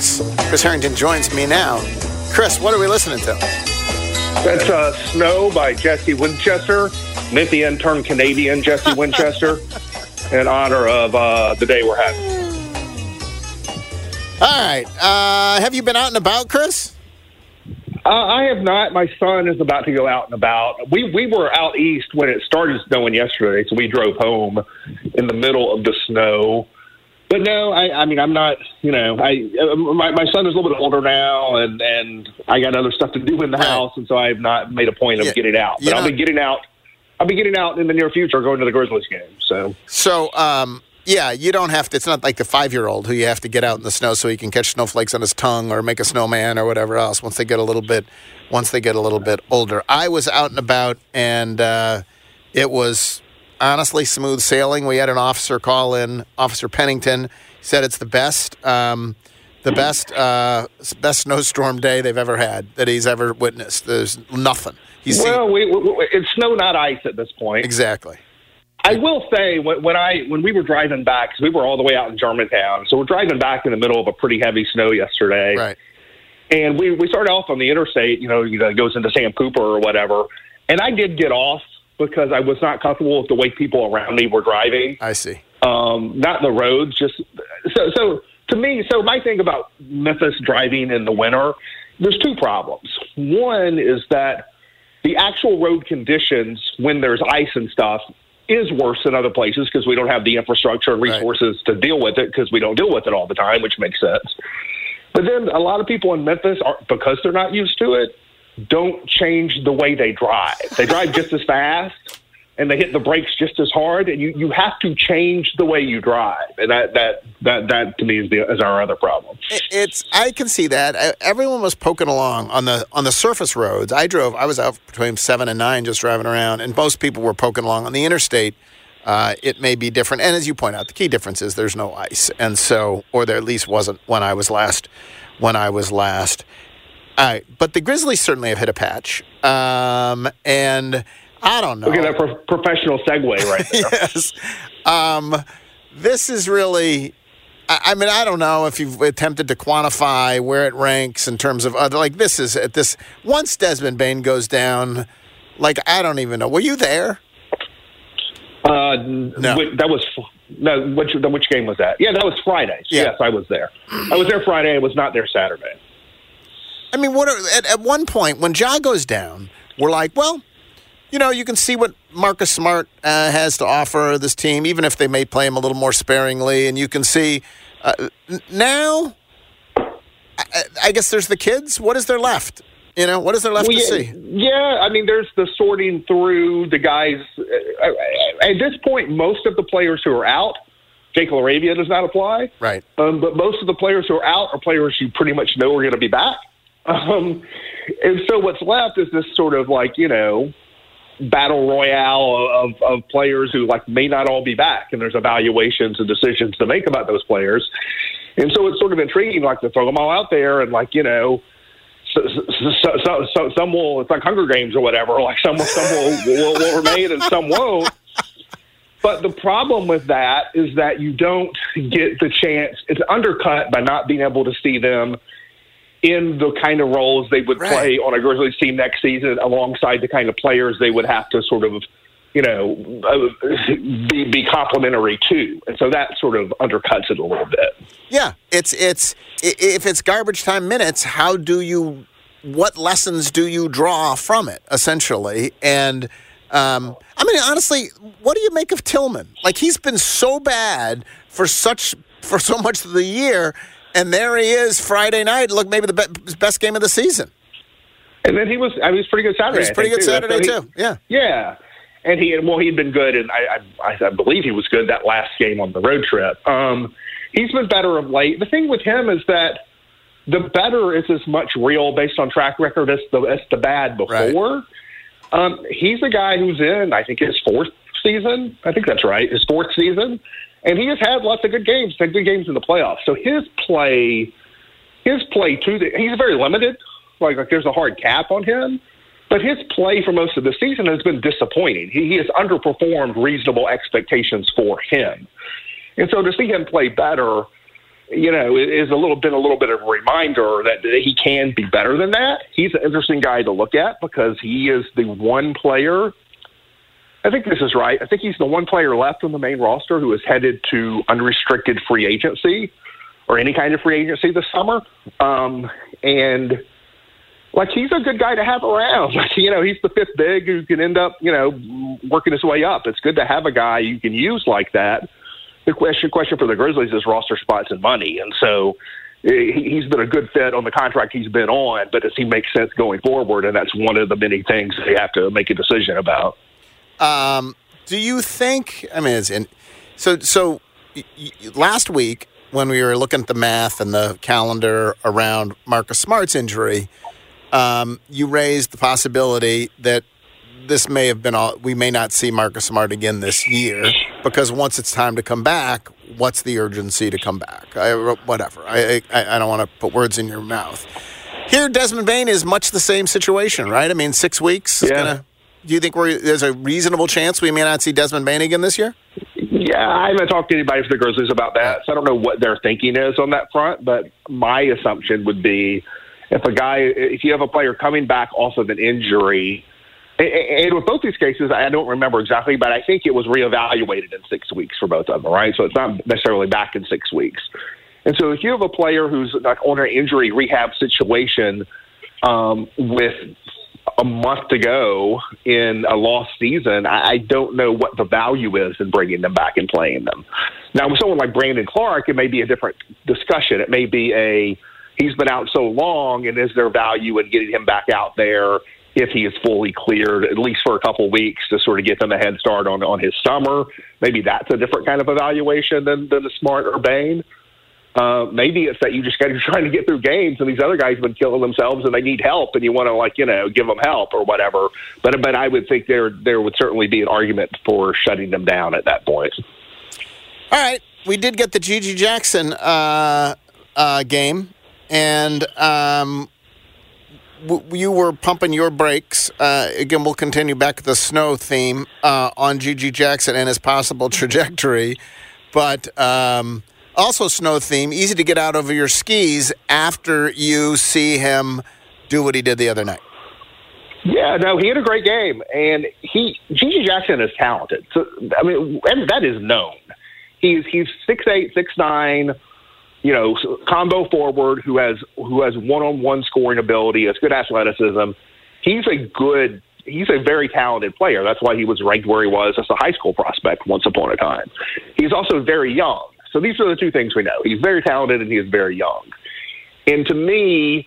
Chris Herrington joins me now. Chris, what are we listening to? That's uh, Snow by Jesse Winchester, Memphian turned Canadian Jesse Winchester, in honor of uh, the day we're having. All right. Uh, have you been out and about, Chris? Uh, I have not. My son is about to go out and about. We we were out east when it started snowing yesterday, so we drove home in the middle of the snow. But no, I, I mean, I'm not. You know, I my my son is a little bit older now, and and I got other stuff to do in the Right. house, and so I have not made a point of Yeah. getting out. But You're I'll not- be getting out. I'll be getting out in the near future, going to the Grizzlies game. So So, um, yeah, you don't have to. It's not like the five year old who you have to get out in the snow so he can catch snowflakes on his tongue or make a snowman or whatever else. Once they get a little bit, once they get a little bit older, I was out and about, and uh, it was honestly smooth sailing. We had an officer call in, Officer Pennington said it's the best. Um, the best, uh, best snowstorm day they've ever had that he's ever witnessed. There's nothing. He's seen- well, we, we, it's snow, not ice at this point. exactly. I will say when, when I when we were driving back, 'cause we were all the way out in Germantown, so we're driving back in the middle of a pretty heavy snow yesterday, Right. and we we started off on the interstate, you know, you know, it goes into Sam Cooper or whatever, and I did get off because I was not comfortable with the way people around me were driving, I see. um, not the roads, just so so to me. So my thing about Memphis driving in the winter, there's two problems. One is that the actual road conditions when there's ice and stuff is worse than other places because we don't have the infrastructure and Right. resources to deal with it because we don't deal with it all the time, which makes sense. But then a lot of people in Memphis are because they're not used to it, don't change the way they drive. They drive just as fast and they hit the brakes just as hard and you, you have to change the way you drive. And that that that, that to me is the is our other problem. It's I can see that everyone was poking along on the on the surface roads. I drove. I was out between seven and nine just driving around, and most people were poking along on the interstate. Uh, it may be different, and as you point out, the key difference is there's no ice, and so or there at least wasn't when I was last when I was last. But the Grizzlies certainly have hit a patch, um, and I don't know. Look at that pro- professional segue right there. yes. Um, this is really. I I mean, I don't know if you've attempted to quantify where it ranks in terms of other. Like this is at this once Desmond Bane goes down. Like I don't even know. Were you there? Uh, no. that was no. Which which game was that? Yeah, that was Friday. Yeah. Yes, I was there. I was there Friday. I was not there Saturday. I mean, what are, at, at one point when Ja goes down, we're like, well, you know, you can see what Marcus Smart uh, has to offer this team, even if they may play him a little more sparingly, and you can see uh, now. I, I guess there's the kids. What is there left? You know, what is there left Well, to yeah, see? yeah, I mean, there's the sorting through the guys. Uh, At this point, most of the players who are out, Jake LaRavia does not apply. Right. Um, but most of the players who are out are players you pretty much know are going to be back. Um, and so what's left is this sort of like, you know, battle royale of, of players who like may not all be back. And there's evaluations and decisions to make about those players. And so it's sort of intriguing, like to throw them all out there and like, you know, so, so, so, so, so some will, it's like Hunger Games or whatever, like some, some will, will, will remain and some won't. But the problem with that is that you don't get the chance. It's undercut by not being able to see them in the kind of roles they would Right. play on a Grizzlies team next season, alongside the kind of players they would have to sort of, you know, uh, be, be complementary to. And so that sort of undercuts it a little bit. Yeah, it's it's if it's garbage time minutes, how do you what lessons do you draw from it essentially? And um, I mean, honestly, what do you make of Tillman? Like he's been so bad for such for so much of the year, and there he is Friday night. Look, maybe the be- best game of the season. And then he was, I mean, he was pretty good Saturday. He was pretty think, good too. Saturday So he- too. Yeah. Yeah, and he well he had been good, and I I, I believe he was good that last game on the road trip. Um, he's been better of late. The thing with him is that the better is as much real based on track record as the as the bad before. Right. Um, he's a guy who's in, I think, his fourth season. I think that's right, his fourth season, and he has had lots of good games, had good games in the playoffs. So his play, his play too, he's very limited. Like, like there's a hard cap on him. But his play for most of the season has been disappointing. He, he has underperformed reasonable expectations for him. And so to see him play better, you know, is a little bit a little bit of a reminder that he can be better than that. He's an interesting guy to look at because he is the one player. I think this is right. I think he's the one player left on the main roster who is headed to unrestricted free agency or any kind of free agency this summer. Um, and like he's a good guy to have around. Like, you know, he's the fifth big who can end up, you know, working his way up. It's good to have a guy you can use like that. The question question for the Grizzlies is roster spots and money, and so he's been a good fit on the contract he's been on. But does he make sense going forward? And that's one of the many things they have to make a decision about. Um, do you think? I mean, it's in, so so. last week, when we were looking at the math and the calendar around Marcus Smart's injury, um, you raised the possibility that this may have been all, we may not see Marcus Smart again this year because once it's time to come back, what's the urgency to come back? I, whatever. I, I, I don't want to put words in your mouth. Here, Desmond Bane is much the same situation, right? I mean, six weeks. Yeah. Gonna, do you think there's a reasonable chance we may not see Desmond Bane again this year? Yeah, I haven't talked to anybody for the Grizzlies about that, so I don't know what their thinking is on that front. But my assumption would be if a guy, if you have a player coming back off of an injury, and with both these cases, I don't remember exactly, but I think it was reevaluated in six weeks for both of them, right? So it's not necessarily back in six weeks. And so if you have a player who's like on an injury rehab situation um, with a month to go in a lost season, I don't know what the value is in bringing them back and playing them. Now, with someone like Brandon Clarke, it may be a different discussion. It may be a he's been out so long, and is there value in getting him back out there if he is fully cleared, at least for a couple weeks, to sort of get them a head start on on his summer? Maybe that's a different kind of evaluation than than the Smart or Bane. Uh, maybe it's that you just got to trying to get through games, and these other guys have been killing themselves, and they need help, and you want to like you know give them help or whatever. But but I would think there there would certainly be an argument for shutting them down at that point. All right, we did get the GG Jackson uh, uh, game and um, you were pumping your brakes. Uh, again, we'll continue back to the snow theme uh, on GG Jackson and his possible trajectory, but um, also snow theme. Easy to get out over your skis after you see him do what he did the other night. Yeah, no, he had a great game, and he GG Jackson is talented. So I mean, that is known. He's he's six eight, six nine you know, combo forward who has who has one on one scoring ability, has good athleticism. He's a good he's a very talented player. That's why he was ranked where he was as a high school prospect once upon a time. He's also very young. So these are the two things we know. He's very talented and he is very young. And to me,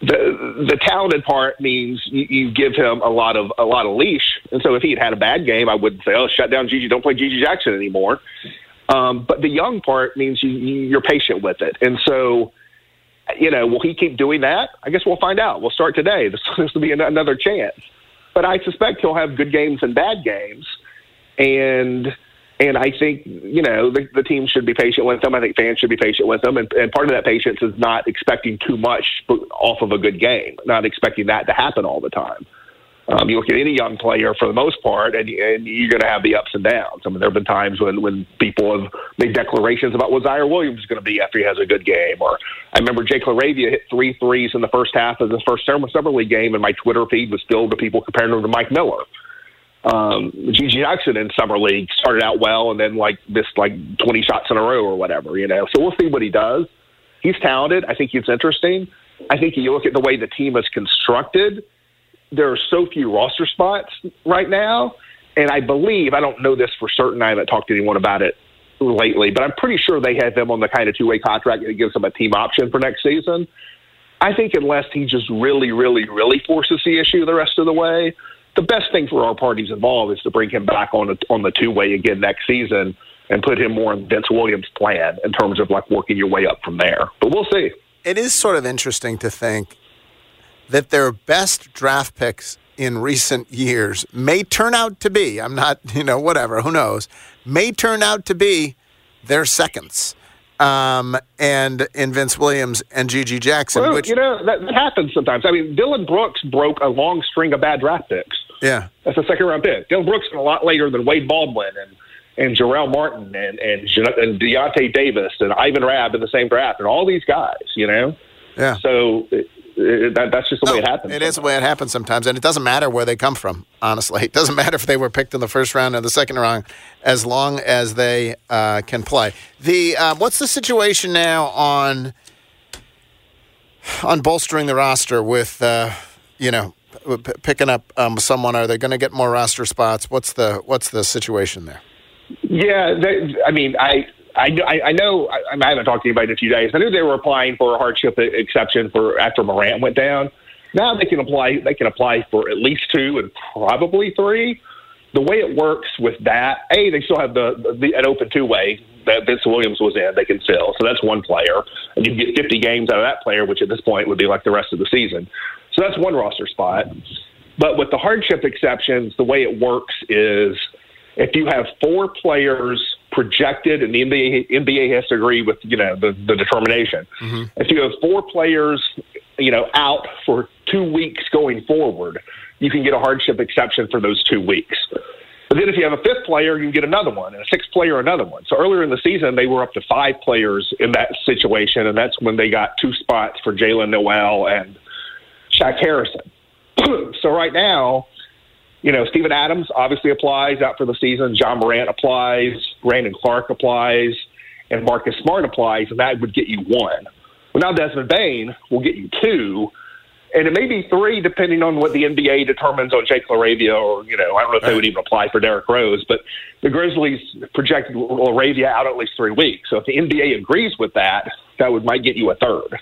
the the talented part means you, you give him a lot of a lot of leash. And so if he had had a bad game, I wouldn't say, "Oh, shut down GG, don't play GG Jackson anymore." Um, but the young part means you, you're patient with it. And so, you know, will he keep doing that? I guess we'll find out. We'll start today. This, this will be another chance. But I suspect he'll have good games and bad games. And and I think you know the, the team should be patient with them. I think fans should be patient with them. And, and part of that patience is not expecting too much off of a good game, not expecting that to happen all the time. Um, you look at any young player for the most part, and, and you're going to have the ups and downs. I mean, there have been times when, when people have made declarations about what Ziaire Williams is going to be after he has a good game. Or I remember Jake LaRavia hit three threes in the first half of his first summer, summer league game, and my Twitter feed was filled with people comparing him to Mike Miller. Um, GG Jackson in summer league started out well, and then like this like 20 shots in a row or whatever, you know. So we'll see what he does. He's talented. I think he's interesting. I think you look at the way the team is constructed there are so few roster spots right now. And I believe, I don't know this for certain, I haven't talked to anyone about it lately, but I'm pretty sure they have him on the kind of two way contract that gives him a team option for next season. I think unless he just really, really, really forces the issue the rest of the way, the best thing for our parties involved is to bring him back on a, on the two way again next season and put him more in Vince Williams' plan in terms of like working your way up from there. But we'll see. it is sort of interesting to think that their best draft picks in recent years may turn out to be, I'm not, you know, whatever, who knows, may turn out to be their seconds. Um, and in Vince Williams and G.G. Jackson, Well, which, you know that, that happens sometimes. I mean, Dillon Brooks broke a long string of bad draft picks. yeah, That's a second round pick. Dillon Brooks a lot later than Wade Baldwin and and Jarell Martin and and, and Deyonta Davis and Ivan Rabb in the same draft and all these guys. You know, yeah. so it, that, that's just the way it No, happens. It is the way it happens sometimes, and it doesn't matter where they come from. Honestly, it doesn't matter if they were picked in the first round or the second round, as long as they uh, can play. The uh, what's the situation now on on bolstering the roster with uh, you know p- picking up um, someone? Are they going to get more roster spots? What's the what's the situation there? Yeah, they, I mean, I. I, I know I, I haven't talked to anybody in a few days. I knew they were applying for a hardship exception for after Morant went down. Now they can apply. They can apply for at least two and probably three. The way it works with that, a they still have the, the an open two way that Vince Williams was in. They can fill, so that's one player, and you get 50 games out of that player, which at this point would be like the rest of the season. So that's one roster spot. But with the hardship exceptions, the way it works is if you have four players projected, and the NBA, NBA has to agree with you know the, the determination. Mm-hmm. If you have four players, you know, out for two weeks going forward, you can get a hardship exception for those two weeks. But then if you have a fifth player, you can get another one, and a sixth player, another one. So earlier in the season, they were up to five players in that situation, and that's when they got two spots for Jaylen Nowell and Shaq Harrison. so right now, you know, Steven Adams obviously applies out for the season. John Morant applies. Brandon Clarke applies. And Marcus Smart applies, and that would get you one. Well, now Desmond Bane will get you two. And it may be three, depending on what the NBA determines on Jake LaRavia, or you know, I don't know if they would even apply for Derrick Rose. But the Grizzlies projected LaRavia out at least three weeks. So if the NBA agrees with that, that would might get you a third.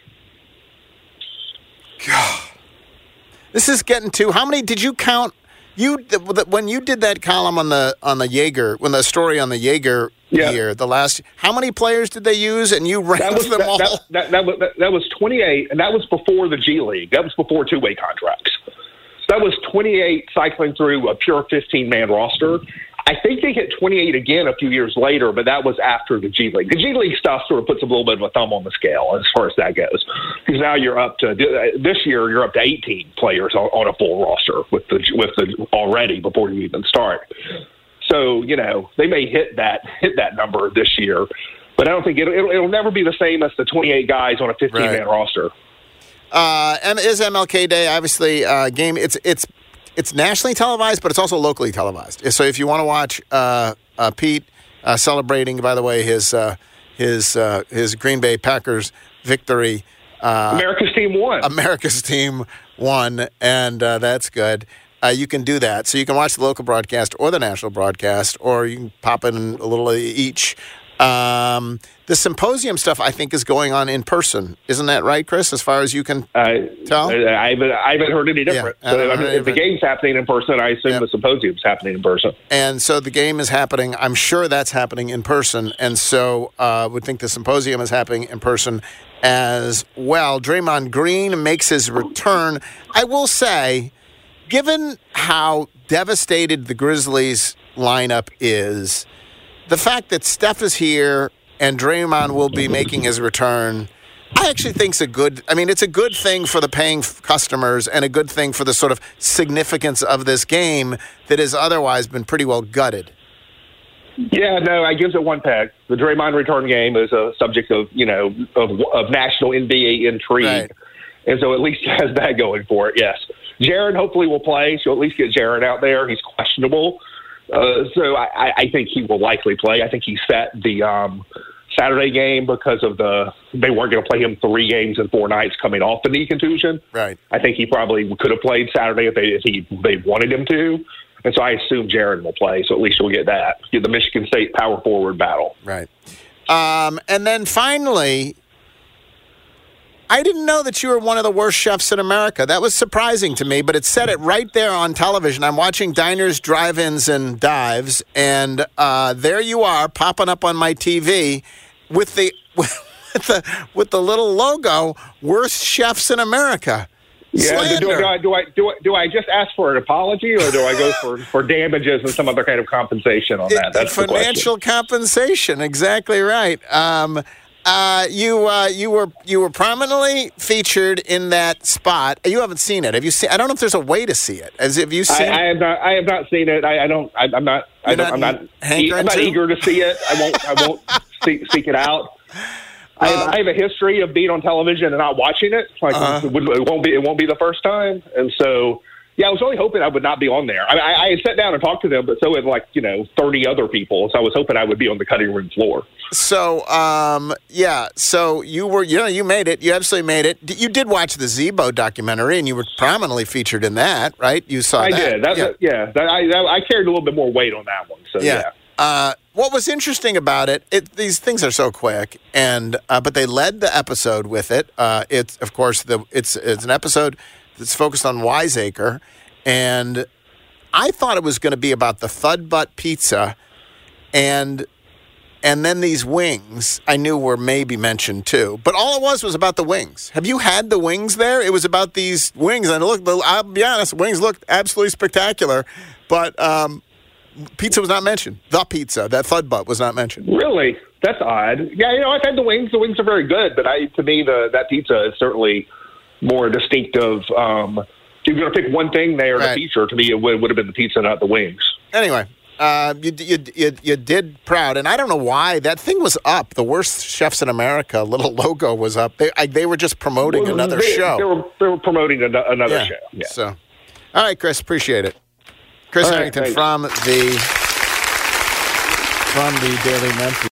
God. This is getting to how many did you count? You when you did that column on the on the Jaeger when the story on the Jaeger Yeah. year the last how many players did they use and you ranked That was them that, all? that, that, that was that, that was 28, and that was before the G League. That was before two way contracts. So that was 28 cycling through a pure 15 man roster. I think they hit 28 again a few years later, but that was after the G League. The G League stuff sort of puts a little bit of a thumb on the scale as far as that goes, because now you're up to this year you're up to 18 players on, on a full roster with the with the already before you even start. So you know they may hit that hit that number this year, but I don't think it'll, it'll, it'll never be the same as the 28 guys on a 15 man Right. roster. Uh, is MLK Day, obviously. Uh, game. It's it's it's nationally televised, but it's also locally televised. So if you want to watch uh, uh, Pete uh, celebrating, by the way, his uh, his uh, his Green Bay Packers victory, uh, America's team won. America's team won, and uh, that's good. Uh, you can do that. So you can watch the local broadcast or the national broadcast, or you can pop in a little of each. Um, the symposium stuff, I think, is going on in person. Isn't that right, Chris? As far as you can Uh, tell? I haven't, I haven't heard any different. I so, I mean, if the game's happening in person, I assume Yep. the symposium's happening in person. And so the game is happening. I'm sure that's happening in person. And so uh, would think the symposium is happening in person as well. Draymond Green makes his return. I will say, given how devastated the Grizzlies lineup is, the fact that Steph is here and Draymond will be making his return. I actually think it's a good. I mean, it's a good thing for the paying customers and a good thing for the sort of significance of this game that has otherwise been pretty well gutted. Yeah, no, I gives it one peg. The Draymond return game is a subject of you know of, of national NBA intrigue, Right. and so at least it has that going for it. Yes, Jaren hopefully will play. So at least get Jaren out there. He's questionable, uh, so I, I- think he will likely play. I think he set the um, Saturday game because of the they weren't going to play him three games in four nights coming off the knee contusion. Right. I think he probably could have played Saturday if they if he they wanted him to. And so I assume Jaren will play, so at least we'll get that. Get the Michigan State power forward battle. Right. Um, and then finally, I didn't know that you were one of the worst chefs in America. That was surprising to me, but it said it right there on television. I'm watching diners, drive-ins, and dives, and uh, there you are, popping up on my TV with the with the with the little logo, worst chefs in America. Yeah, do, do, I, do I do I do I just ask for an apology, or do I go for, for damages and some other kind of compensation on that? That's financial compensation. Exactly right. Um, uh, you uh, you were you were prominently featured in that spot. You haven't seen it. Have you seen? I don't know if there's a way to see it. As have you I, seen? I have not. I have not seen it. I, I don't. I, I'm not. I don't, not I'm not. hankering I'm not to? eager to see it. I won't. I won't seek, seek it out. I Uh, have, I have a history of being on television and not watching it. Like Uh-huh. it won't be. It won't be the first time. And so, yeah, I was really hoping I would not be on there. I, I, I had sat down and talked to them, but so had like you know 30 other people. So I was hoping I would be on the cutting room floor. So, um, yeah. So you were, you know, you made it. You absolutely made it. You did watch the Zebo documentary, and you were prominently featured in that, right? You saw I that. did. That, yeah. that- yeah. That, I, that, I carried a little bit more weight on that one. So yeah. yeah. Uh, what was interesting about it, it? These things are so quick, and uh, but they led the episode with it. Uh, it's of course the it's it's an episode that's focused on Wiseacre, and I thought it was going to be about the Thud Butt Pizza, and and then these wings I knew were maybe mentioned too. But all it was was about the wings. Have you had the wings there? It was about these wings, and look, I'll be honest, wings looked absolutely spectacular, but um, pizza was not mentioned. The pizza, that Thud Butt, was not mentioned. Really? That's odd. Yeah, you know, I've had the wings. The wings are very good, but I, to me, the that pizza is certainly more distinctive. Um, if you're going to pick one thing there Right. to feature, to me, it would, would have been the pizza, not the wings. Anyway. Uh, you, you, you, you did proud, and I don't know why that thing was up. The worst chefs in America little logo was up. They I, they were just promoting Well, another they, show. They were, they were promoting an, another show. Yeah. So, all right, Chris, appreciate it. Chris right, Herrington from the from the Daily Memphian.